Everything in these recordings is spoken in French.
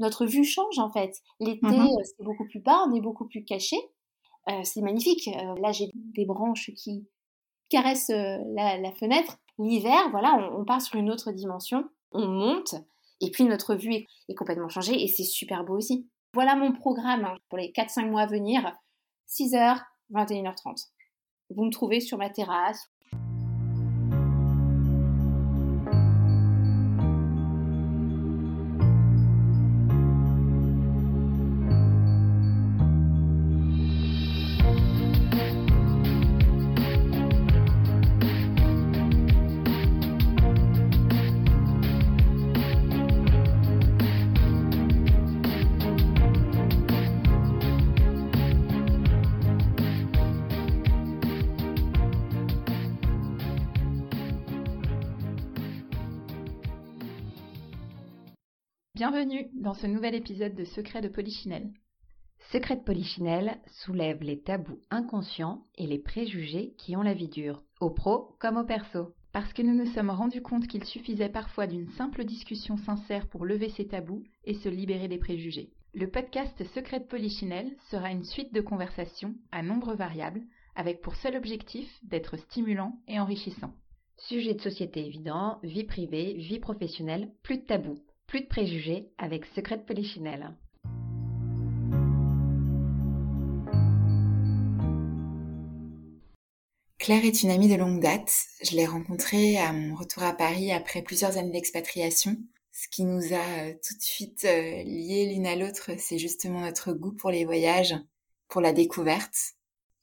notre vue change en fait. L'été, Mhm. euh, c'est beaucoup plus bas, on est beaucoup plus caché. Euh, c'est magnifique. Euh, là, j'ai des branches qui caressent euh, la, la fenêtre. L'hiver, voilà, on, on part sur une autre dimension, on monte, et puis notre vue est, est complètement changée, et c'est super beau aussi. Voilà mon programme hein, pour les 4-5 mois à venir, 6h, 21h30. Vous me trouvez sur ma terrasse Bienvenue dans ce nouvel épisode de Secrets de Polichinelle. Secret de Polichinelle soulève les tabous inconscients et les préjugés qui ont la vie dure, au pro comme au perso. Parce que nous nous sommes rendus compte qu'il suffisait parfois d'une simple discussion sincère pour lever ces tabous et se libérer des préjugés. Le podcast Secret de Polichinelle sera une suite de conversations à nombre variable, avec pour seul objectif d'être stimulant et enrichissant. Sujet de société évident, vie privée, vie professionnelle, plus de tabous, plus de préjugés avec Secret de Polichinelle. Claire est une amie de longue date. Je l'ai rencontrée à mon retour à Paris après plusieurs années d'expatriation. Ce qui nous a euh, tout de suite euh, liés l'une à l'autre, c'est justement notre goût pour les voyages, pour la découverte.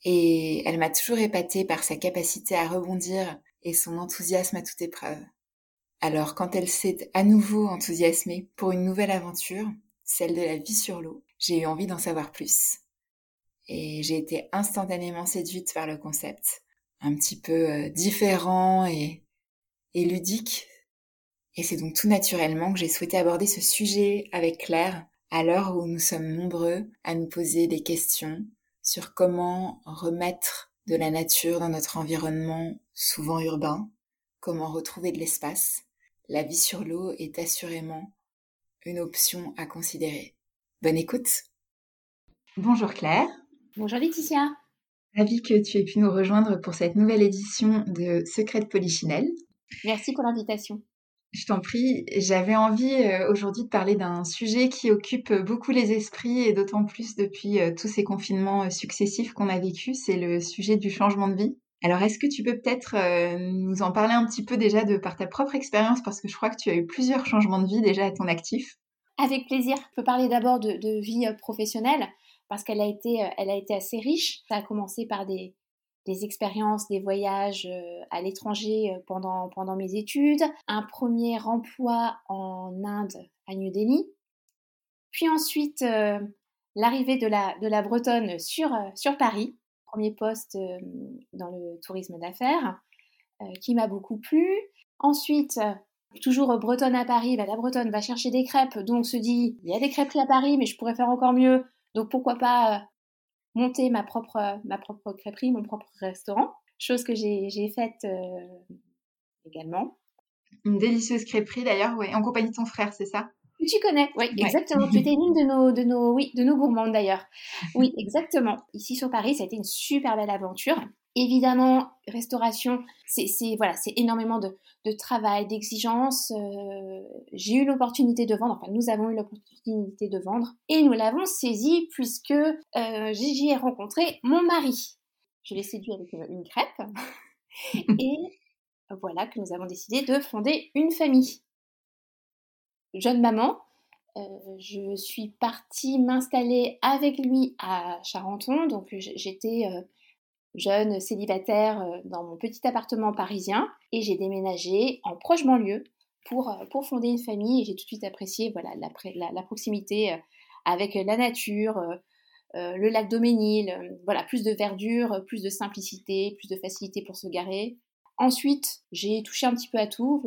Et elle m'a toujours épatée par sa capacité à rebondir et son enthousiasme à toute épreuve. Alors quand elle s'est à nouveau enthousiasmée pour une nouvelle aventure, celle de la vie sur l'eau, j'ai eu envie d'en savoir plus. Et j'ai été instantanément séduite par le concept, un petit peu euh, différent et, et ludique. Et c'est donc tout naturellement que j'ai souhaité aborder ce sujet avec Claire à l'heure où nous sommes nombreux à nous poser des questions sur comment remettre de la nature dans notre environnement souvent urbain, comment retrouver de l'espace. La vie sur l'eau est assurément une option à considérer. Bonne écoute. Bonjour Claire. Bonjour Laetitia. Ravi que tu aies pu nous rejoindre pour cette nouvelle édition de Secret de Polichinelle. Merci pour l'invitation. Je t'en prie, j'avais envie euh, aujourd'hui de parler d'un sujet qui occupe beaucoup les esprits et d'autant plus depuis euh, tous ces confinements euh, successifs qu'on a vécus, c'est le sujet du changement de vie. Alors est-ce que tu peux peut-être euh, nous en parler un petit peu déjà de par ta propre expérience? Parce que je crois que tu as eu plusieurs changements de vie déjà à ton actif. Avec plaisir. Je peux parler d'abord de, vie euh, professionnelle parce qu'elle a été, euh, a été assez riche. Ça a commencé par des, expériences, des voyages à l'étranger pendant, pendant mes études, un premier emploi en Inde à New Delhi, puis ensuite l'arrivée de la, de la Bretonne sur, sur Paris, premier poste euh, dans le tourisme d'affaires, euh, qui m'a beaucoup plu. Ensuite, euh, toujours bretonne à Paris, bah, la bretonne va chercher des crêpes, donc se dit, il y a des crêperies à Paris, mais je pourrais faire encore mieux, donc pourquoi pas monter ma propre, ma propre crêperie, mon propre restaurant, chose que j'ai faite également. Une délicieuse crêperie d'ailleurs, ouais, en compagnie de ton frère, c'est ça? Que Tu connais, oui, Ouais. exactement. Tu étais l'une de nos, de nos, oui, de nos gourmandes d'ailleurs. Oui, exactement. Ici sur Paris, ça a été une super belle aventure. Évidemment, restauration, c'est c'est- voilà, c'est énormément de, de travail, d'exigence. Euh, J'ai eu l'opportunité de vendre, enfin nous avons eu l'opportunité de vendre et nous l'avons saisi puisque euh, j'y ai rencontré mon mari. Je l'ai séduit avec une, une crêpe et voilà que nous avons décidé de fonder une famille. Jeune maman, euh, je suis partie m'installer avec lui à Charenton, donc j'étais euh, jeune célibataire euh, dans mon petit appartement parisien et j'ai déménagé en proche banlieue pour, pour fonder une famille. Et j'ai tout de suite apprécié voilà, la, proximité avec la nature, le lac Doménil, voilà, plus de verdure, plus de simplicité, plus de facilité pour se garer. Ensuite, j'ai touché un petit peu à tout,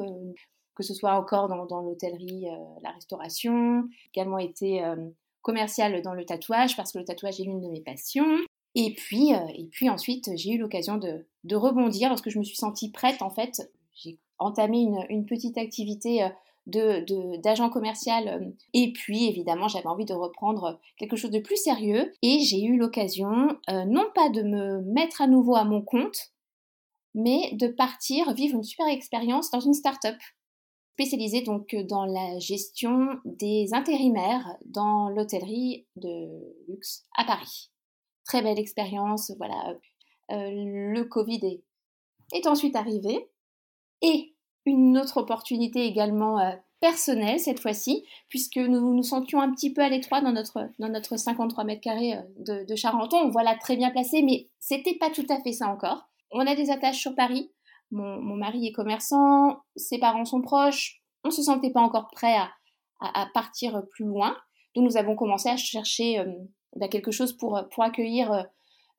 que ce soit encore dans, l'hôtellerie, euh, la restauration, également été euh, commerciale dans le tatouage parce que le tatouage est l'une de mes passions. Et puis, euh, et puis ensuite, j'ai eu l'occasion de, de rebondir lorsque je me suis sentie prête. En fait, j'ai entamé une, petite activité d'agent de, commercial. Et puis, évidemment, j'avais envie de reprendre quelque chose de plus sérieux. Et j'ai eu l'occasion, non pas de me mettre à nouveau à mon compte, mais de partir vivre une super expérience dans une start-up spécialisée donc dans la gestion des intérimaires dans l'hôtellerie de luxe à Paris. Très belle expérience, voilà. Euh, le Covid est, ensuite arrivé et une autre opportunité également euh, personnelle cette fois-ci, puisque nous nous sentions un petit peu à l'étroit dans notre, dans notre 53 mètres carrés euh, de, de Charenton. Voilà, très bien placé, mais c'était pas tout à fait ça encore. On a des attaches sur Paris. Mon, mari est commerçant, ses parents sont proches. On se sentait pas encore prêt à, partir plus loin. Donc nous avons commencé à chercher euh, bah, quelque chose pour, pour, accueillir, euh,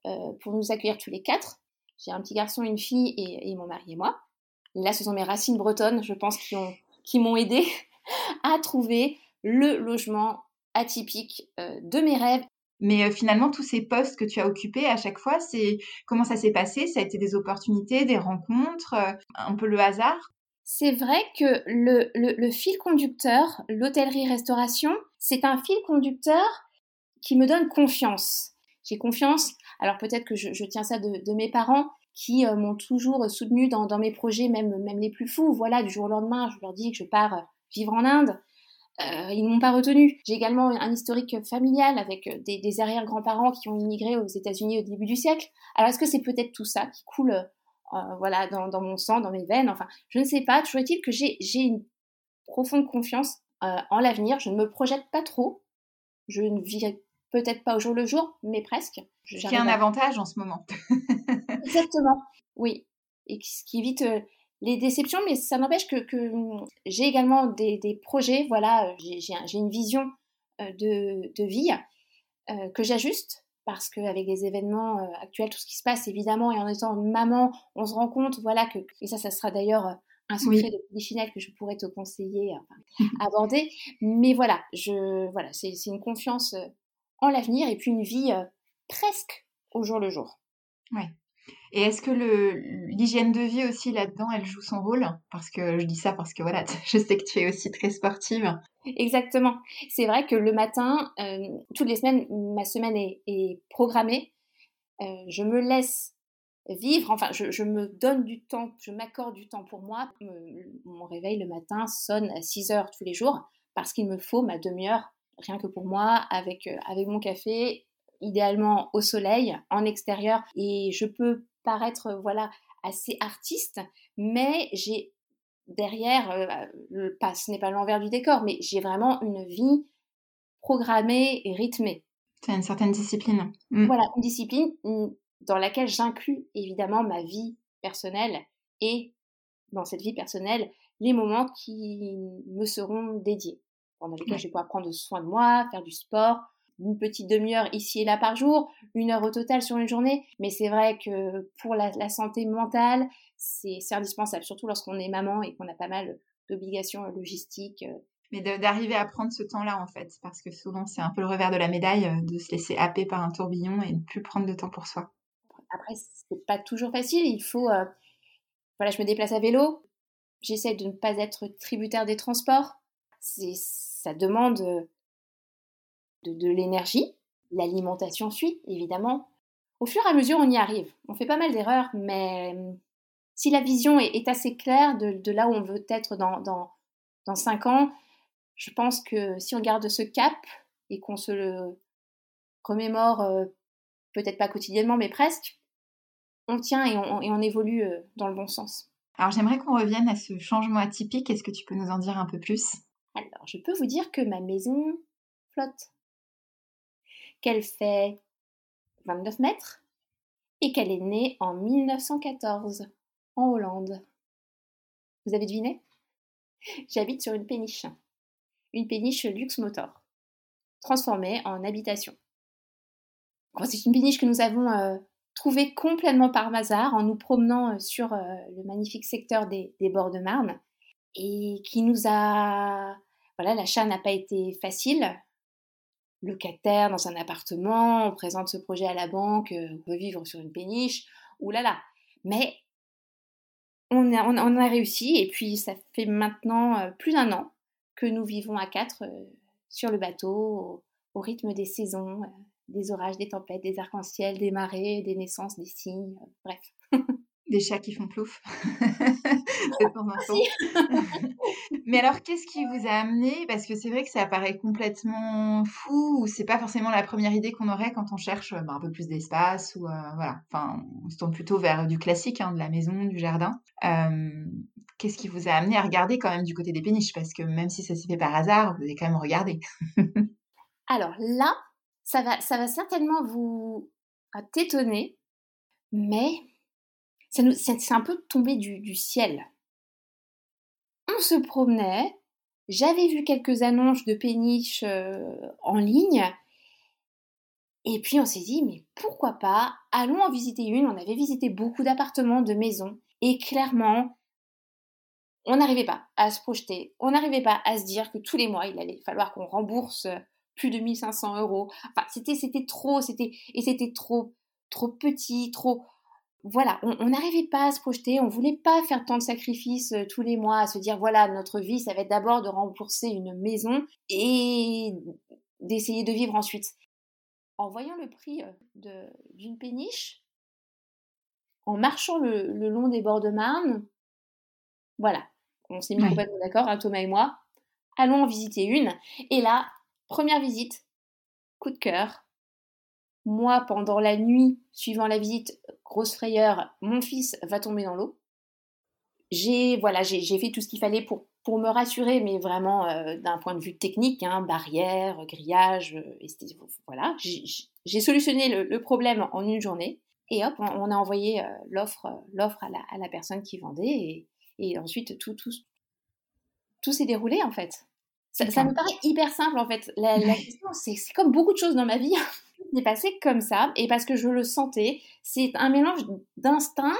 euh, pour nous accueillir tous les quatre. J'ai un petit garçon, une fille et, mon mari et moi. Là, ce sont mes racines bretonnes, je pense, qui m'ont aidé à trouver le logement atypique de mes rêves mais euh, finalement, tous ces postes que tu as occupés à chaque fois, c'est comment ça s'est passé? Ça a été des opportunités, des rencontres, euh, un peu le hasard? C'est vrai que le, fil conducteur, l'hôtellerie-restauration, c'est un fil conducteur qui me donne confiance. J'ai confiance, alors peut-être que je, tiens ça de, mes parents qui euh, m'ont toujours soutenu dans, dans, mes projets, même, même les plus fous. Voilà, du jour au lendemain, je leur dis que je pars vivre en Inde. Euh, ils ne m'ont pas retenu. J'ai également un historique familial avec euh, des, arrière-grands-parents qui ont immigré aux États-Unis au début du siècle. Alors est-ce que c'est peut-être tout ça qui coule euh, voilà, dans, mon sang, dans mes veines? Enfin, je ne sais pas. Toujours est-il que j'ai une profonde confiance en l'avenir. Je ne me projette pas trop. Je ne vis peut-être pas au jour le jour, mais presque. Ce qui est un avantage en ce moment. Exactement, oui. Et ce qui évite les déceptions, mais ça n'empêche que, j'ai également des, projets, voilà, j'ai une vision euh, de, vie euh, que j'ajuste parce qu'avec les événements euh, actuels, tout ce qui se passe, évidemment, et en étant maman, on se rend compte, voilà, que, et ça, ça sera d'ailleurs un secret de polychinelle que je pourrais te conseiller, enfin, aborder, mais voilà, je, voilà, c'est une confiance en l'avenir et puis une vie presque au jour le jour. Ouais. Et est-ce que l'hygiène de vie aussi là-dedans, elle joue son rôle? Parce que je dis ça parce que voilà, je sais que tu es aussi très sportive. Exactement. C'est vrai que le matin, euh, toutes les semaines, ma semaine est, programmée. Euh, je me laisse vivre, enfin, je, me donne du temps, je m'accorde du temps pour moi. mon réveil le matin sonne à 6 heures tous les jours parce qu'il me faut ma demi-heure rien que pour moi avec, euh, avec mon café idéalement au soleil, en extérieur, et je peux paraître euh, voilà assez artiste, mais j'ai derrière, euh, le, pas, ce n'est pas l'envers du décor, mais j'ai vraiment une vie programmée et rythmée. C'est une certaine discipline. Mm. Voilà, une discipline dans laquelle j'inclus évidemment ma vie personnelle et dans cette vie personnelle les moments qui me seront dédiés, pendant lesquels je vais pouvoir prendre soin de moi, faire du sport, une petite demi-heure ici et là par jour, une heure au total sur une journée. Mais c'est vrai que pour la, santé mentale, c'est indispensable, surtout lorsqu'on est maman et qu'on a pas mal d'obligations logistiques. Euh. Mais d'arriver à prendre ce temps-là, en fait, parce que souvent, c'est un peu le revers de la médaille euh, de se laisser happer par un tourbillon et ne plus prendre de temps pour soi. Après, c'est pas toujours facile. Il faut. Euh, voilà, je me déplace à vélo. J'essaie de ne pas être tributaire des transports. Ça demande de, l'énergie. L'alimentation suit, évidemment. Au fur et à mesure, on y arrive. On fait pas mal d'erreurs, mais hum, si la vision est, assez claire de, là où on veut être dans, dans, dans 5 ans, je pense que si on garde ce cap et qu'on se le remémore, euh, peut-être pas quotidiennement, mais presque, on tient et on, et on évolue euh, dans le bon sens. Alors j'aimerais qu'on revienne à ce changement atypique. Est-ce que tu peux nous en dire un peu plus? Alors je peux vous dire que ma maison flotte qu'elle fait 29 mètres et qu'elle est née en 1914 en Hollande. Vous avez deviné? J'habite sur une péniche, une péniche luxe motor, transformée en habitation. C'est une péniche que nous avons euh, trouvée complètement par hasard en nous promenant euh, sur euh, le magnifique secteur des, des bords de Marne et qui nous a... Voilà, l'achat n'a pas été facile locataire dans un appartement, on présente ce projet à la banque, euh, on peut vivre sur une péniche, oulala. Mais on a, réussi et puis ça fait maintenant euh, plus d'un an que nous vivons à quatre sur le bateau, au, rythme des saisons, des orages, des tempêtes, des arcs-en-ciel, des marées, des naissances, des signes, bref. Des chats qui font plouf de temps en temps. Mais alors, qu'est-ce qui vous a amené? Parce que c'est vrai que ça paraît complètement fou, ou c'est pas forcément la première idée qu'on aurait quand on cherche bah, un peu plus d'espace, ou euh, voilà. Enfin, on se tourne plutôt vers du classique, hein, de la maison, du jardin. qu'est-ce qui vous a amené à regarder quand même du côté des péniches? Parce que même si ça s'est fait par hasard, vous avez quand même regardé. alors là, ça va, ça va certainement vous t'étonner, mais c'est un peu tombé du, ciel. On se promenait, j'avais vu quelques annonces de péniches euh, en ligne, et puis on s'est dit, mais pourquoi pas, allons en visiter une. On avait visité beaucoup d'appartements, de maisons, et clairement, on n'arrivait pas à se projeter, on n'arrivait pas à se dire que tous les mois, il allait falloir qu'on rembourse plus de 1500 euros. Enfin, c'était, c'était trop, c'était, et c'était trop, trop petit, trop, voilà, on n'arrivait pas à se projeter, on voulait pas faire tant de sacrifices euh, tous les mois, à se dire voilà, notre vie, ça va être d'abord de rembourser une maison et d'essayer de vivre ensuite. En voyant le prix euh, d'une péniche, en marchant le, long des bords de Marne, voilà, on s'est mis complètement d'accord, hein, Thomas et moi, allons en visiter une. Et là, première visite, coup de cœur, moi, pendant la nuit suivant la visite, grosse frayeur, mon fils va tomber dans l'eau. J'ai voilà, j'ai fait tout ce qu'il fallait pour, pour me rassurer, mais vraiment euh, d'un point de vue technique, hein, barrière, grillage, euh, voilà. J'ai solutionné le, problème en une journée et hop, on, a envoyé euh, l'offre l'offre à la, à la, personne qui vendait et, et ensuite tout, tout, tout s'est déroulé en fait. Ça, ça, me paraît hyper simple en fait. La, la question, c'est comme beaucoup de choses dans ma vie. C'est passé comme ça, et parce que je le sentais, c'est un mélange d'instinct,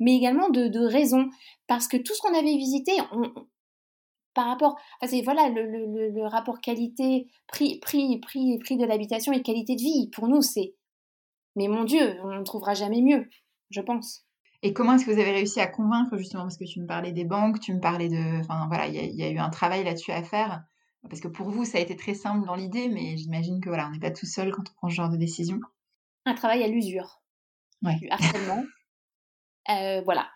mais également de, raison. Parce que tout ce qu'on avait visité, par rapport, c'est voilà le, rapport qualité prix prix prix prix de l'habitation et qualité de vie pour nous c'est mais mon Dieu on ne trouvera jamais mieux je pense. Et comment est-ce que vous avez réussi à convaincre justement parce que tu me parlais des banques, tu me parlais de, enfin voilà il y, y, a eu un travail là-dessus à faire parce que pour vous, ça a été très simple dans l'idée, mais j'imagine que voilà, on n'est pas tout seul quand on prend ce genre de décision. Un travail à l'usure. Ouais. harcèlement. Euh, voilà.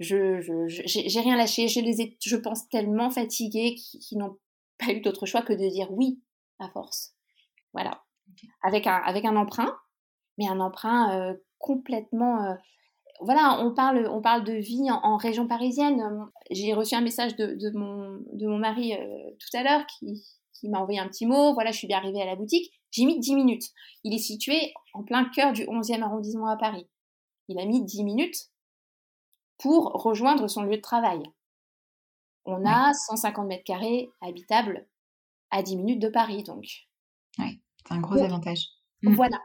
Je j'ai rien lâché. Je les ai, je pense, tellement fatigués qui, n'ont pas eu d'autre choix que de dire oui à force. Voilà. Avec un avec un emprunt, mais un emprunt euh, complètement euh, voilà, on parle, on parle de vie en, région parisienne. J'ai reçu un message de, mon, de mon mari euh, tout à l'heure qui, m'a envoyé un petit mot. Voilà, je suis bien arrivée à la boutique. J'ai mis 10 minutes. Il est situé en plein cœur du 11e arrondissement à Paris. Il a mis 10 minutes pour rejoindre son lieu de travail. On a 150 mètres carrés habitables à 10 minutes de Paris, donc. Oui, c'est un gros avantage. Voilà.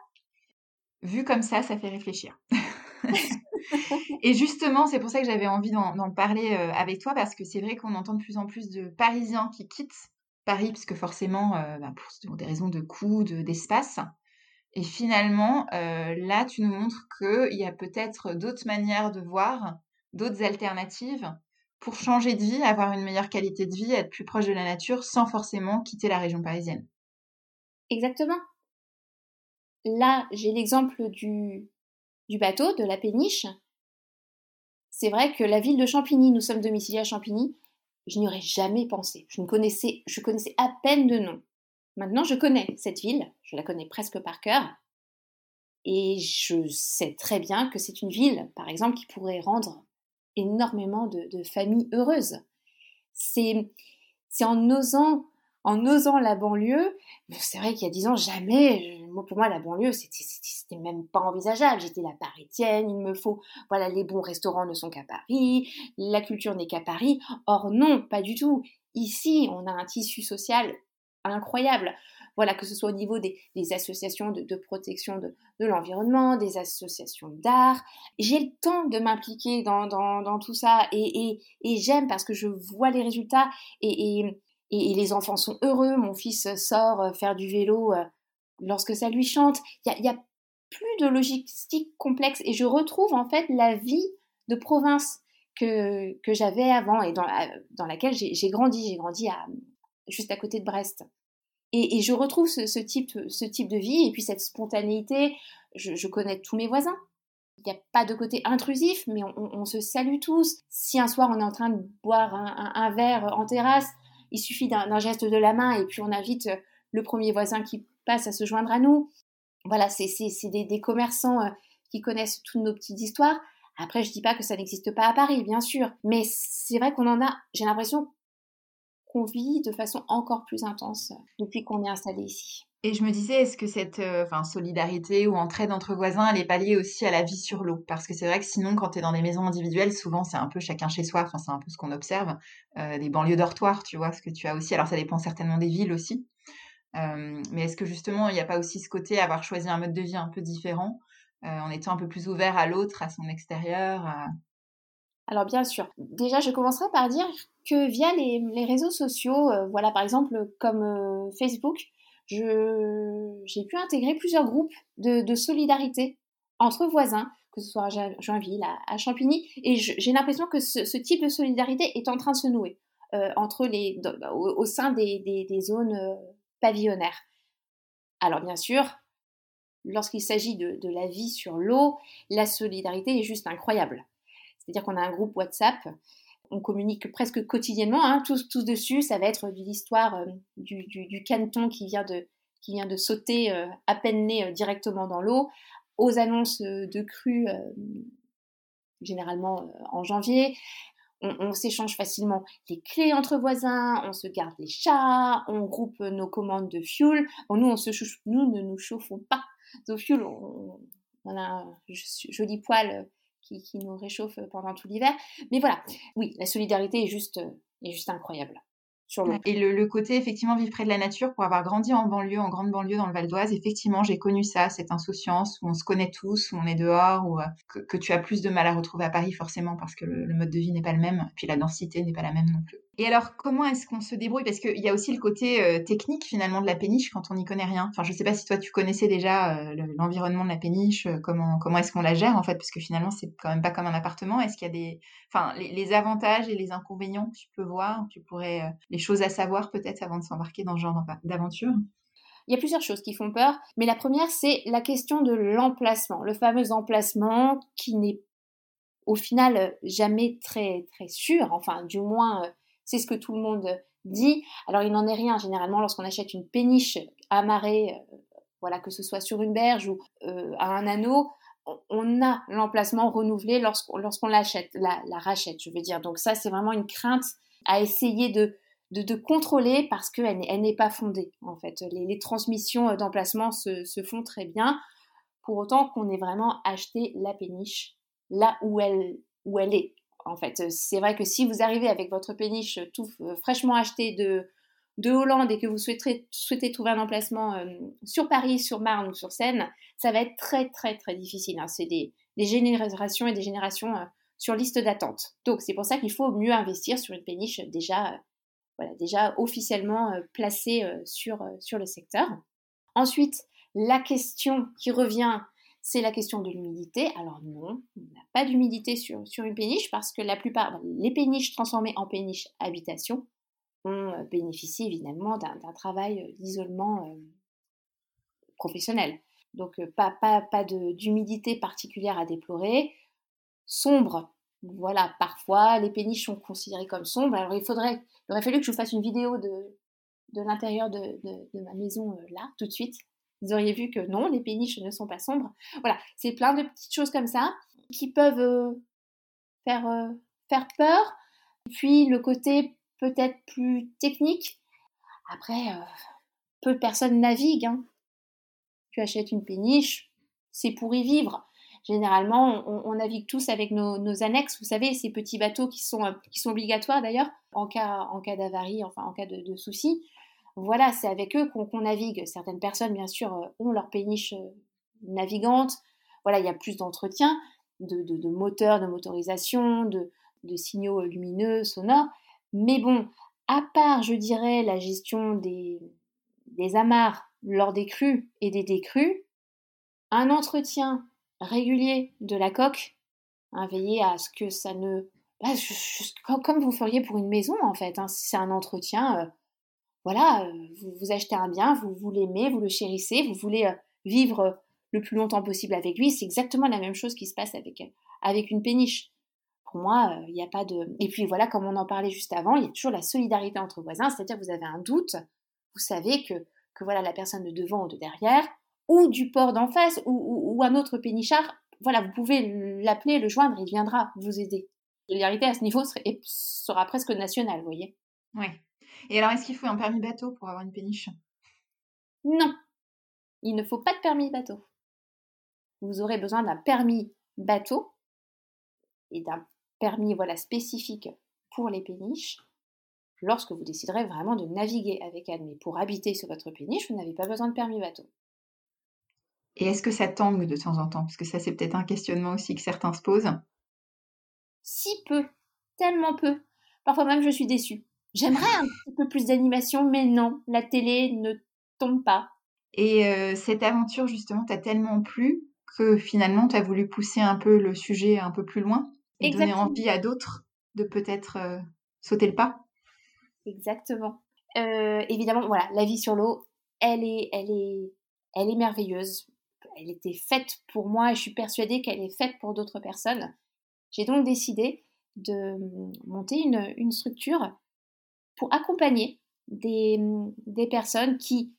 Vu comme ça, ça fait réfléchir. et justement, c'est pour ça que j'avais envie d'en parler euh, avec toi, parce que c'est vrai qu'on entend de plus en plus de Parisiens qui quittent Paris, parce que forcément, euh, bah, pour des raisons de coût, d'espace. et finalement, euh, là, tu nous montres qu'il y a peut-être d'autres manières de voir, d'autres alternatives pour changer de vie, avoir une meilleure qualité de vie, être plus proche de la nature, sans forcément quitter la région parisienne. Exactement. Là, j'ai l'exemple du, du bateau, de la péniche, c'est vrai que la ville de Champigny, nous sommes domiciliés à Champigny, je n'y aurais jamais pensé. Je ne connaissais, je connaissais à peine de nom. Maintenant, je connais cette ville, je la connais presque par cœur, et je sais très bien que c'est une ville, par exemple, qui pourrait rendre énormément de, de familles heureuses. C'est, en osant en osant la banlieue, c'est vrai qu'il y a dix ans, jamais, pour moi, la banlieue, c'était même pas envisageable. J'étais la parisienne, il me faut, voilà, les bons restaurants ne sont qu'à Paris, la culture n'est qu'à Paris. Or, non, pas du tout. Ici, on a un tissu social incroyable. Voilà, que ce soit au niveau des, associations de, protection de, l'environnement, des associations d'art. J'ai le temps de m'impliquer dans, tout ça et, j'aime parce que je vois les résultats et, les enfants sont heureux. Mon fils sort euh, faire du vélo euh, lorsque ça lui chante. Il y a, plus de logistique complexe et je retrouve en fait la vie de province que, que j'avais avant et dans, dans laquelle j'ai grandi. J'ai grandi à, juste à côté de Brest. Et, je retrouve ce, type, ce type de vie et puis cette spontanéité. Je, connais tous mes voisins. Il n'y a pas de côté intrusif, mais on, se salue tous. Si un soir on est en train de boire un, verre en terrasse, il suffit d'un geste de la main et puis on invite le premier voisin qui passe à se joindre à nous. Voilà, c'est des, des, commerçants euh, qui connaissent toutes nos petites histoires. Après, je dis pas que ça n'existe pas à Paris, bien sûr, mais c'est vrai qu'on en a, j'ai l'impression qu'on vit de façon encore plus intense depuis qu'on est installé ici. Et je me disais, est-ce que cette euh, solidarité ou entraide entre voisins, elle est pas liée aussi à la vie sur l'eau? Parce que c'est vrai que sinon, quand tu es dans des maisons individuelles, souvent c'est un peu chacun chez soi, c'est un peu ce qu'on observe, euh, des banlieues dortoirs, tu vois, ce que tu as aussi. Alors ça dépend certainement des villes aussi. Euh, mais est-ce que justement, il n'y a pas aussi ce côté, avoir choisi un mode de vie un peu différent, en étant un peu plus ouvert à l'autre, à son extérieur alors bien sûr, déjà je commencerai par dire que via les, réseaux sociaux, euh, voilà par exemple comme euh, Facebook, j'ai pu intégrer plusieurs groupes de, solidarité entre voisins, que ce soit à Joinville, à, Champigny, et j'ai l'impression que ce, type de solidarité est en train de se nouer euh, entre les, au, sein des, zones pavillonnaires. Alors bien sûr, lorsqu'il s'agit de la vie sur l'eau, la solidarité est juste incroyable. C'est-à-dire qu'on a un groupe WhatsApp, on communique presque quotidiennement, hein, tous, dessus. Ça va être de l'histoire euh, du, du, caneton qui vient de, qui vient de sauter euh, à peine né euh, directement dans l'eau, aux annonces de crues, généralement en janvier. On, s'échange facilement les clés entre voisins, on se garde les chats, on groupe nos commandes de fuel. nous, on se nous ne nous chauffons pas au fuel. On, on a un joli poil qui, nous réchauffe pendant tout l'hiver. Mais voilà, oui, la solidarité est juste, est juste incroyable. Et le, côté, effectivement, vivre près de la nature, pour avoir grandi en banlieue, en grande banlieue dans le Val d'Oise, effectivement, j'ai connu ça, cette insouciance où on se connaît tous, où on est dehors, où, euh, que, tu as plus de mal à retrouver à Paris, forcément, parce que le, mode de vie n'est pas le même, puis la densité n'est pas la même non plus. Et alors, comment est-ce qu'on se débrouille? Parce qu'il y a aussi le côté euh, technique, finalement, de la péniche quand on n'y connaît rien. Enfin, je ne sais pas si toi, tu connaissais déjà euh, l'environnement de la péniche, comment, comment est-ce qu'on la gère, en fait, parce que finalement, c'est quand même pas comme un appartement. Est-ce qu'il y a des... Enfin, les, avantages et les inconvénients que tu peux voir, tu pourrais choses à savoir peut-être avant de s'embarquer dans ce genre d'aventure? Il y a plusieurs choses qui font peur, mais la première, c'est la question de l'emplacement, le fameux emplacement qui n'est au final jamais très, très sûr, enfin du moins c'est ce que tout le monde dit. Alors il n'en est rien généralement lorsqu'on achète une péniche amarrée, euh, voilà, que ce soit sur une berge ou euh, à un anneau, on a l'emplacement renouvelé lorsqu'on l'achète, la, rachète, je veux dire. Donc ça, c'est vraiment une crainte à essayer de, contrôler parce qu'elle n'est pas fondée, en fait. Les, transmissions d'emplacement se, font très bien, pour autant qu'on ait vraiment acheté la péniche là où elle est. En fait, c'est vrai que si vous arrivez avec votre péniche tout euh, fraîchement achetée de, de Hollande et que vous souhaitez, trouver un emplacement euh, sur Paris, sur Marne ou sur Seine, ça va être très très très difficile. Hein. C'est des, générations et des générations sur liste d'attente. Donc c'est pour ça qu'il faut mieux investir sur une péniche déjà voilà, déjà officiellement euh, placé euh, sur, euh, sur le secteur. Ensuite, la question qui revient, c'est la question de l'humidité. Alors non, on n'a pas d'humidité sur, une péniche parce que la plupart, les péniches transformées en péniches habitation, on bénéficie évidemment d'un travail d'isolement professionnel. Donc pas, d'humidité particulière à déplorer. Sombre, voilà, parfois les péniches sont considérées comme sombres. Alors il faudrait, il aurait fallu que je vous fasse une vidéo de, l'intérieur de, ma maison euh, là, tout de suite. Vous auriez vu que non, les péniches ne sont pas sombres. Voilà, c'est plein de petites choses comme ça qui peuvent euh, faire, euh, faire peur. Puis le côté peut-être plus technique. Après, peu de personnes naviguent. Hein. Tu achètes une péniche, c'est pour y vivre. Généralement, on, navigue tous avec nos, annexes, vous savez, ces petits bateaux qui sont, euh, obligatoires d'ailleurs en cas, en d'avarie, enfin en cas de, de souci. Voilà, c'est avec eux qu'on navigue. Certaines personnes, bien sûr, euh, ont leur péniche euh, navigante. Voilà, il y a plus d'entretien, de, de, moteurs, de motorisation, de, signaux lumineux, sonores. Mais bon, à part, je dirais, la gestion des, des amarres lors des crues et des décrues, un entretien régulier de la coque, hein, veiller à ce que ça ne... Bah, comme vous feriez pour une maison en fait, hein, c'est un entretien, euh, voilà, vous, vous achetez un bien, vous, l'aimez, vous le chérissez, vous voulez vivre le plus longtemps possible avec lui. C'est exactement la même chose qui se passe avec, avec une péniche. Pour moi, il n'y a pas de. Et puis voilà, comme on en parlait juste avant, il y a toujours la solidarité entre voisins, c'est-à-dire vous avez un doute, vous savez que, que voilà la personne de devant ou de derrière, ou du port d'en face, ou, un autre pénichard, voilà, vous pouvez l'appeler, le joindre, il viendra vous aider. La solidarité à ce niveau sera presque nationale, vous voyez. Oui. Et alors, est-ce qu'il faut un permis bateau pour avoir une péniche? Non. Il ne faut pas de permis bateau. Vous aurez besoin d'un permis bateau et d'un permis voilà spécifique pour les péniches lorsque vous déciderez vraiment de naviguer avec elle. Mais pour habiter sur votre péniche, vous n'avez pas besoin de permis bateau. Et est-ce que ça tangue de temps en temps? Parce que ça, c'est peut-être un questionnement aussi que certains se posent. Si peu, tellement peu. Parfois même, je suis déçue. J'aimerais un petit peu plus d'animation, mais non, la télé ne tombe pas. Et euh, cette aventure, justement, t'a tellement plu que finalement, tu as voulu pousser un peu le sujet un peu plus loin et donner envie à d'autres de peut-être euh, sauter le pas? Exactement. Euh, évidemment, voilà, la vie sur l'eau, elle est, elle est, elle est merveilleuse. Elle était faite pour moi et je suis persuadée qu'elle est faite pour d'autres personnes. J'ai donc décidé de monter une, une structure pour accompagner des, des personnes qui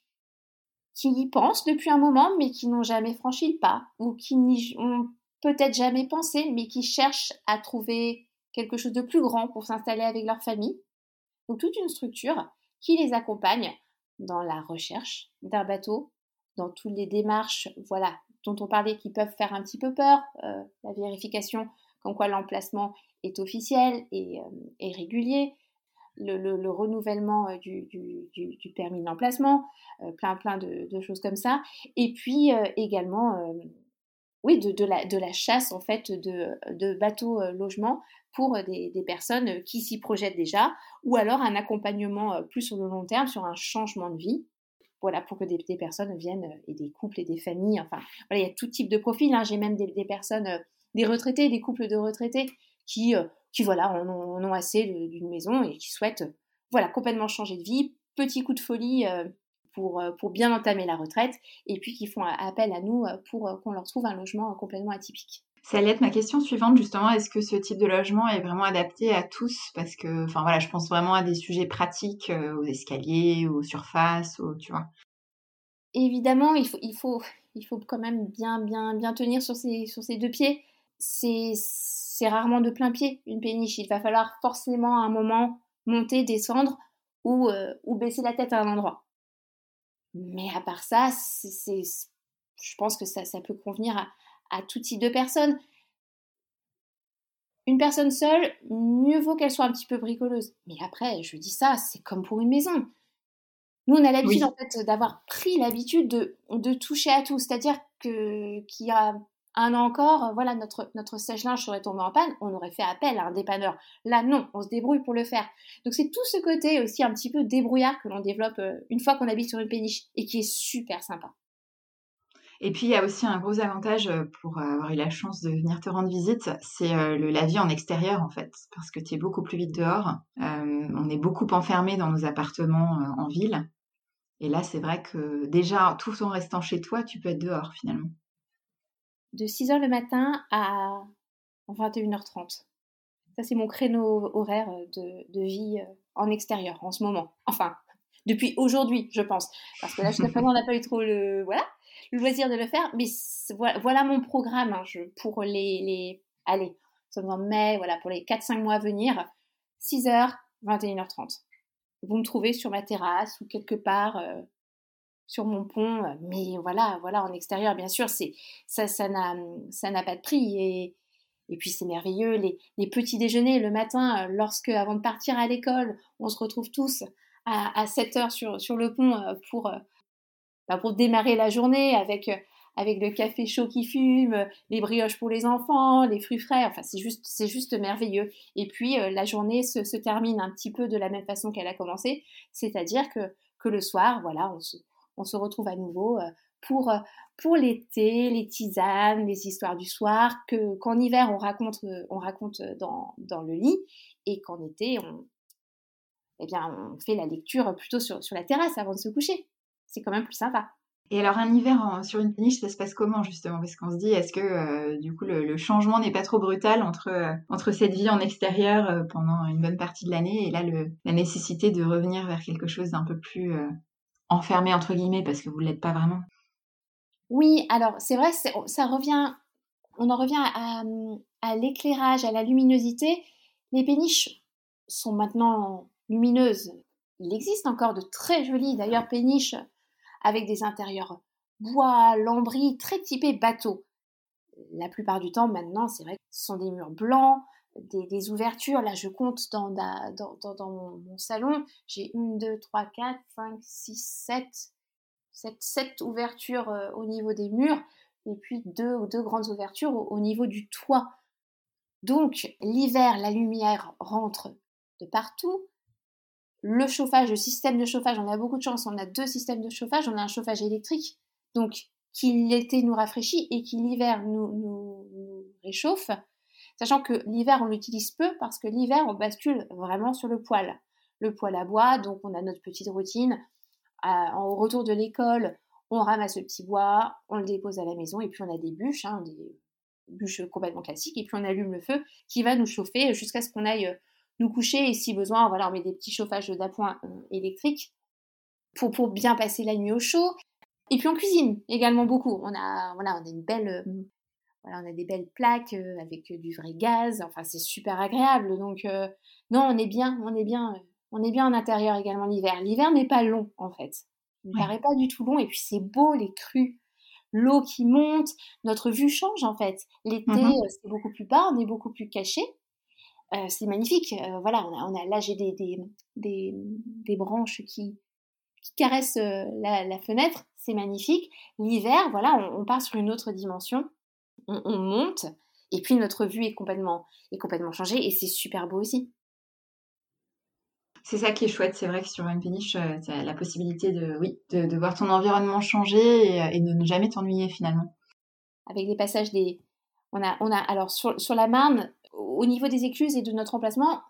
qui y pensent depuis un moment, mais qui n'ont jamais franchi le pas, ou qui n'y ont peut-être jamais pensé, mais qui cherchent à trouver quelque chose de plus grand pour s'installer avec leur famille. Donc toute une structure qui les accompagne dans la recherche d'un bateau, dans toutes les démarches, voilà, dont on parlait qui peuvent faire un petit peu peur, euh, la vérification comme quoi l'emplacement est officiel et, euh, régulier, le, renouvellement euh, du, permis d'emplacement, euh, plein plein de, choses comme ça. Et puis euh, également, oui, de, la, chasse en fait de, bateaux logements pour des, personnes qui s'y projettent déjà, ou alors un accompagnement plus sur le long terme, sur un changement de vie. Voilà, pour que des, personnes viennent, et des couples et des familles, enfin, voilà, il y a tout type de profils. Hein. J'ai même des, personnes, des retraités, des couples de retraités qui qui voilà, en, ont assez d'une maison et qui souhaitent voilà, complètement changer de vie, petit coup de folie euh, pour, euh, pour bien entamer la retraite, et puis qui font appel à nous euh, pour qu'on leur trouve un logement complètement atypique. Ça allait être ma question suivante justement. Est-ce que ce type de logement est vraiment adapté à tous? Parce que, enfin voilà, je pense vraiment à des sujets pratiques, aux escaliers, aux surfaces, tu vois. Évidemment, il faut, il faut, il faut quand même bien, bien, bien tenir sur ses, sur ses deux pieds. C'est c'est rarement de plein pied une péniche. Il va falloir forcément à un moment monter, descendre ou, euh, ou baisser la tête à un endroit. Mais à part ça, c'est, je pense que ça, ça peut convenir à, à, tout type de personnes. Une personne seule, mieux vaut qu'elle soit un petit peu bricoleuse. Mais après, je dis ça, c'est comme pour une maison. Nous, on a l'habitude en fait d'avoir pris l'habitude de, de toucher à tout. C'est-à-dire que qu'il y a un an encore, euh, voilà, notre, notre sèche-linge serait tombé en panne, on aurait fait appel à un dépanneur. Là, non, on se débrouille pour le faire. Donc c'est tout ce côté aussi un petit peu débrouillard que l'on développe euh, une fois qu'on habite sur une péniche et qui est super sympa. Et puis il y a aussi un gros avantage euh, pour avoir eu la chance de venir te rendre visite, c'est la vie en extérieur en fait, parce que tu es beaucoup plus vite dehors. on est beaucoup enfermé dans nos appartements en ville. Et là, c'est vrai que déjà, tout en restant chez toi, tu peux être dehors finalement de 6h le matin à 21h30. Ça, c'est mon créneau horaire de, vie euh, en extérieur en ce moment. Enfin, depuis aujourd'hui, je pense. Parce que là, jusqu'à présent, on n'a pas eu trop le, voilà, le loisir de le faire. Mais voilà, mon programme hein, pour les, les. Allez, sommes en mai, voilà, pour les 4-5 mois à venir. 6h, 21h30. Vous me trouvez sur ma terrasse ou quelque part euh, sur mon pont. Mais voilà, voilà, en extérieur, bien sûr, c'est ça, ça n'a, n'a pas de prix. Et, et puis c'est merveilleux, les, petits déjeuners le matin, lorsque, avant de partir à l'école, on se retrouve tous à, à 7 heures sur, sur le pont pour, bah, pour démarrer la journée avec, avec le café chaud qui fume, les brioches pour les enfants, les fruits frais. Enfin, c'est juste, c'est juste merveilleux. Et puis la journée se, se, termine un petit peu de la même façon qu'elle a commencé, c'est-à-dire que, que le soir, voilà, on se, on se retrouve à nouveau euh, pour, euh, pour l'été, les tisanes, les histoires du soir, que, qu'en hiver on raconte, euh, on raconte dans, dans le lit et qu'en été on, eh bien, on fait la lecture plutôt sur, sur la terrasse avant de se coucher. C'est quand même plus sympa. Et alors un hiver sur une péniche, ça se passe comment justement? Parce qu'on se dit, est-ce que du coup le, changement n'est pas trop brutal entre, entre cette vie en extérieur pendant une bonne partie de l'année et là le, la nécessité de revenir vers quelque chose d'un peu plus enfermé entre guillemets parce que vous ne l'êtes pas vraiment Oui, alors c'est vrai, ça revient, on en revient à, à l'éclairage, à la luminosité. Les péniches sont maintenant lumineuses. Il existe encore de très jolies d'ailleurs péniches avec des intérieurs bois, lambris, très typés bateau. La plupart du temps, maintenant, c'est vrai que ce sont des murs blancs, des, ouvertures. Là, je compte dans, dans, mon, salon, j'ai une, deux, trois, quatre, cinq, six, sept, sept, ouvertures euh, au niveau des murs, et puis deux ou deux grandes ouvertures au niveau du toit. Donc, l'hiver, la lumière rentre de partout, le chauffage, le système de chauffage, on a beaucoup de chance, on a deux systèmes de chauffage, on a un chauffage électrique, donc qui l'été nous rafraîchit et qui l'hiver nous, nous, réchauffe, sachant que l'hiver on l'utilise peu parce que l'hiver on bascule vraiment sur le poêle, le poêle à bois, donc on a notre petite routine, au retour de l'école, on ramasse le petit bois, on le dépose à la maison et puis on a des bûches, hein, des bûches complètement classiques, et puis on allume le feu qui va nous chauffer jusqu'à ce qu'on aille nous coucher et si besoin, on met des petits chauffages d'appoint euh, électriques pour, bien passer la nuit au chaud. Et puis on cuisine également beaucoup. On a, on a une belle, euh, voilà, on a des belles plaques euh, avec du vrai gaz. Enfin, c'est super agréable. Donc, non, on est bien, on est bien, on est bien en intérieur également l'hiver. L'hiver n'est pas long en fait. Il ne paraît pas du tout long. Et puis c'est beau les crues, l'eau qui monte. Notre vue change en fait. L'été, mmh c'est beaucoup plus bas, on est beaucoup plus caché. Euh, c'est magnifique. Euh, voilà, on a, là j'ai des, des, des, branches qui, qui caressent euh, la, fenêtre, c'est magnifique. L'hiver, voilà, on, part sur une autre dimension, on, monte, et puis notre vue est complètement, est complètement changée, et c'est super beau aussi. C'est ça qui est chouette, c'est vrai que sur une péniche, tu as la possibilité de, oui, de, voir ton environnement changer et, de ne jamais t'ennuyer finalement. Avec les passages des... On a, on a, alors sur, sur la Marne, au niveau des écluses et de notre emplacement,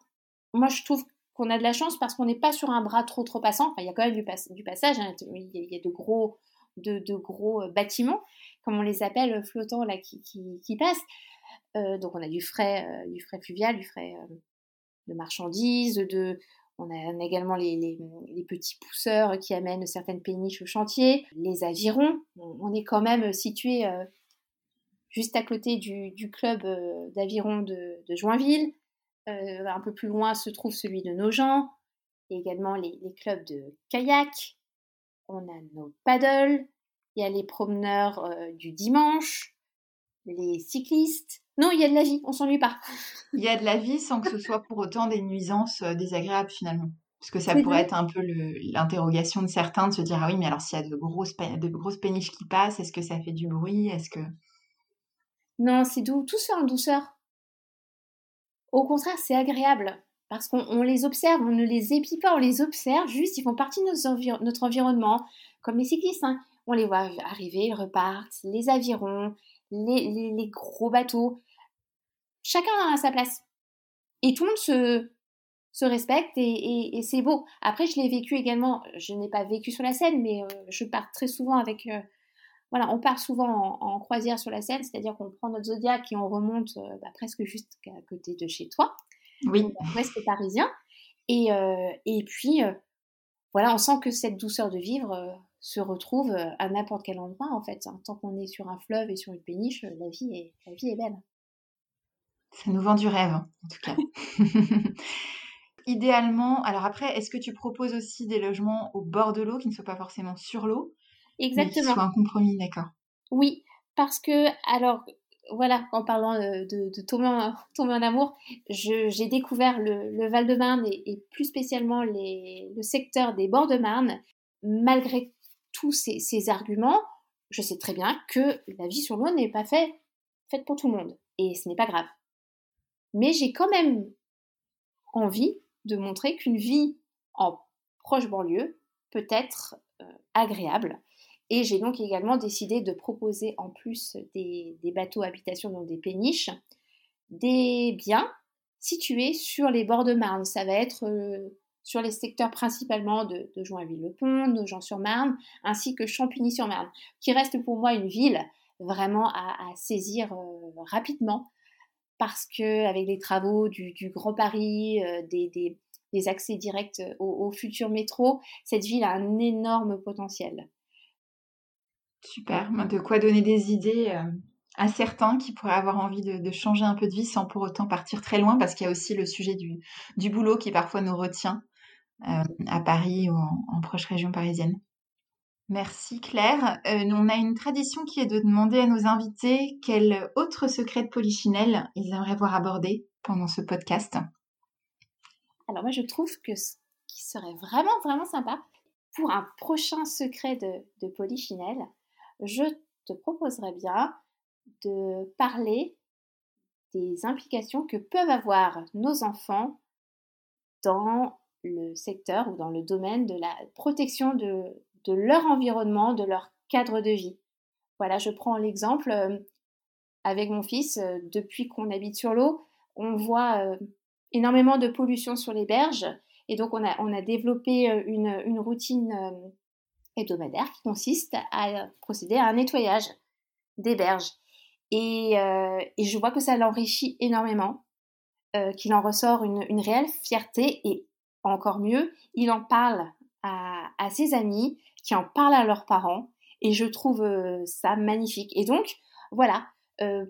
moi je trouve qu'on a de la chance parce qu'on n'est pas sur un bras trop trop passant. Enfin, il y a quand même du, passage, hein. il, y a, de gros, de, gros euh, bâtiments, comme on les appelle, flottants là, qui, qui, passent. Euh, donc on a du frais, euh, du frais fluvial, du frais de marchandises, de, on a, également les, petits pousseurs qui amènent certaines péniches au chantier, les avirons. On, est quand même situé juste à côté du, club euh, d'aviron de, Joinville. Euh, un peu plus loin se trouve celui de Nogent, et également les, clubs de kayak. On a nos paddles, il y a les promeneurs euh, du dimanche, les cyclistes. Non, il y a de la vie, on s'ennuie pas. Il y a de la vie sans que ce soit pour autant des nuisances désagréables finalement. Parce que ça pourrait être un peu l'interrogation de certains de se dire ah oui mais alors s'il y a de grosses, de grosses péniches qui passent, est-ce que ça fait du bruit? Est-ce que non, c'est doux, tout se en douceur. Au contraire, c'est agréable parce qu'on les observe, on ne les épie pas, on les observe, juste ils font partie de notre, environnement, comme les cyclistes. Hein. On les voit arriver, ils repartent, les avirons, les, gros bateaux. Chacun a sa place. Et tout le monde se, se respecte et, c'est beau. Après, je l'ai vécu également, je n'ai pas vécu sur la scène, mais euh, je pars très souvent avec euh, voilà, on part souvent en, croisière sur la Seine, c'est-à-dire qu'on prend notre zodiaque et on remonte euh, bah, presque juste à côté de chez toi, oui. ouest parisien. Et, et puis, voilà, on sent que cette douceur de vivre se retrouve à n'importe quel endroit, en fait. Hein. Tant qu'on est sur un fleuve et sur une péniche, la vie est, la vie est belle. Ça nous vend du rêve, hein, en tout cas. Idéalement, alors après, est-ce que tu proposes aussi des logements au bord de l'eau qui ne soient pas forcément sur l'eau Exactement. soit un compromis, d'accord. Oui, parce que, alors, voilà, en parlant euh, de, de tomber, en, tomber, en, amour, j'ai découvert le, Val-de-Marne et, plus spécialement les, le secteur des bords de Marne. Malgré tous ces, arguments, je sais très bien que la vie sur l'eau n'est pas faite fait pour tout le monde. Et ce n'est pas grave. Mais j'ai quand même envie de montrer qu'une vie en proche banlieue peut être euh, agréable et j'ai donc également décidé de proposer, en plus des, bateaux habitation, donc des péniches, des biens situés sur les bords de Marne. Ça va être euh, sur les secteurs principalement de, de Joinville-le-Pont, Nogent-sur-Marne, ainsi que Champigny-sur-Marne, qui reste pour moi une ville vraiment à, saisir euh, rapidement parce que avec les travaux du, Grand Paris, euh, des, accès directs au, futur métro, cette ville a un énorme potentiel. Super, de quoi donner des idées euh, à certains qui pourraient avoir envie de, changer un peu de vie sans pour autant partir très loin, parce qu'il y a aussi le sujet du, boulot qui parfois nous retient à Paris ou en proche région parisienne. Merci Claire. Euh, on a une tradition qui est de demander à nos invités quel autre secret de Polichinelle ils aimeraient voir abordé pendant ce podcast. Alors moi je trouve que ce qui serait vraiment vraiment sympa pour un prochain secret de, de Polichinelle, je te proposerais bien de parler des implications que peuvent avoir nos enfants dans le secteur ou dans le domaine de la protection de, de leur environnement, de leur cadre de vie. Voilà, je prends l'exemple euh, avec mon fils, euh, depuis qu'on habite sur l'eau, on voit euh, énormément de pollution sur les berges et donc on a, on a développé une, routine hebdomadaire qui consiste à procéder à un nettoyage des berges. Et, je vois que ça l'enrichit énormément, qu'il en ressort une, une, réelle fierté et encore mieux, il en parle à, ses amis qui en parlent à leurs parents et je trouve euh, ça magnifique. Et donc, voilà, euh,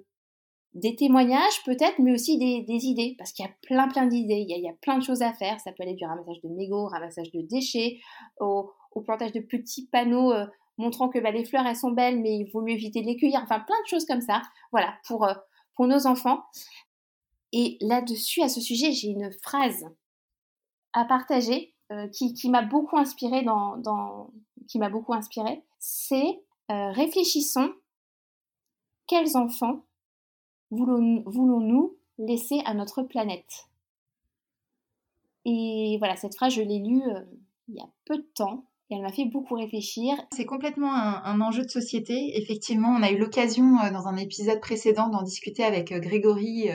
des témoignages peut-être, mais aussi des, idées, parce qu'il y a plein plein d'idées, il, y a plein de choses à faire, ça peut aller du ramassage de mégots, ramassage de déchets, au, plantage de petits panneaux euh, montrant que bah, les fleurs elles sont belles, mais il vaut mieux éviter de les cueillir, enfin plein de choses comme ça, voilà, pour nos enfants. Et là-dessus, à ce sujet, j'ai une phrase à partager qui, qui m'a beaucoup inspirée dans, inspiré, c'est euh, réfléchissons quels enfants voulons-nous laisser à notre planète? Et voilà, cette phrase, je l'ai lue euh, il y a peu de temps et elle m'a fait beaucoup réfléchir. C'est complètement un, enjeu de société. Effectivement, on a eu l'occasion euh, dans un épisode précédent d'en discuter avec Grégory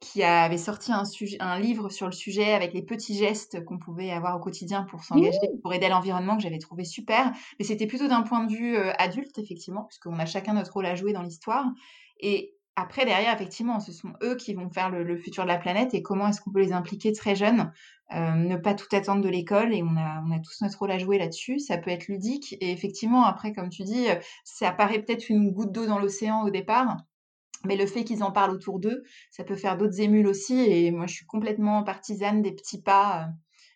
qui avait sorti un, un, livre sur le sujet avec les petits gestes qu'on pouvait avoir au quotidien pour s'engager, pour aider l'environnement, que j'avais trouvé super. Mais c'était plutôt d'un point de vue euh, adulte, effectivement, puisqu'on a chacun notre rôle à jouer dans l'histoire. Et après, derrière, effectivement, ce sont eux qui vont faire le, futur de la planète et comment est-ce qu'on peut les impliquer très jeunes, euh, ne pas tout attendre de l'école et on a, on a tous notre rôle à jouer là-dessus. Ça peut être ludique et effectivement, après, comme tu dis, ça paraît peut-être une goutte d'eau dans l'océan au départ, mais le fait qu'ils en parlent autour d'eux, ça peut faire d'autres émules aussi. Et moi, je suis complètement partisane des petits pas euh,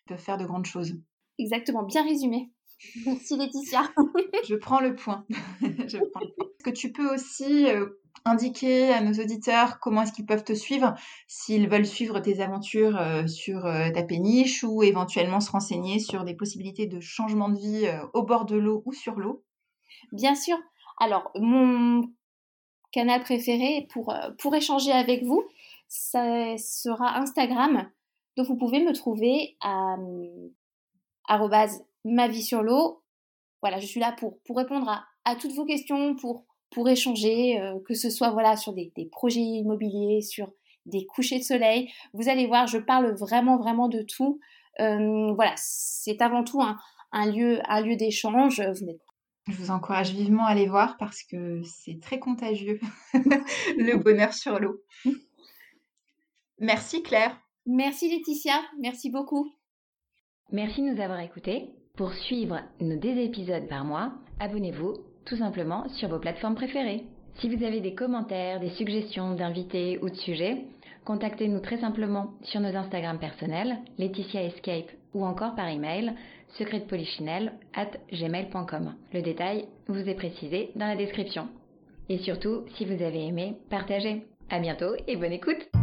peuvent faire de grandes choses. Exactement, bien résumé. Merci Laetitia. je prends le point. Est-ce que tu peux aussi euh, indiquer à nos auditeurs comment est-ce qu'ils peuvent te suivre s'ils veulent suivre tes aventures euh, sur ta péniche ou éventuellement se renseigner sur des possibilités de changement de vie au bord de l'eau ou sur l'eau? Bien sûr. Alors, mon canal préféré pour, euh, pour échanger avec vous, ça sera Instagram. Donc vous pouvez me trouver à ma vie sur l'eau. Voilà, je suis là pour, pour répondre à, à toutes vos questions, pour, pour échanger, euh, que ce soit voilà sur des, projets immobiliers, sur des couchers de soleil. Vous allez voir, je parle vraiment vraiment de tout. Voilà, c'est avant tout un, un lieu, un lieu d'échange. Vous n'êtes je vous encourage vivement à aller voir parce que c'est très contagieux, le bonheur sur l'eau. Merci Claire. Merci Laetitia, merci beaucoup. Merci de nous avoir écoutés. Pour suivre nos deux épisodes par mois, abonnez-vous tout simplement sur vos plateformes préférées. Si vous avez des commentaires, des suggestions d'invités ou de sujets, contactez-nous très simplement sur nos Instagram personnels, Laetitia Escape ou encore par email secretpolichinelle at gmail.com. Le détail vous est précisé dans la description. Et surtout, si vous avez aimé, partagez. À bientôt et bonne écoute!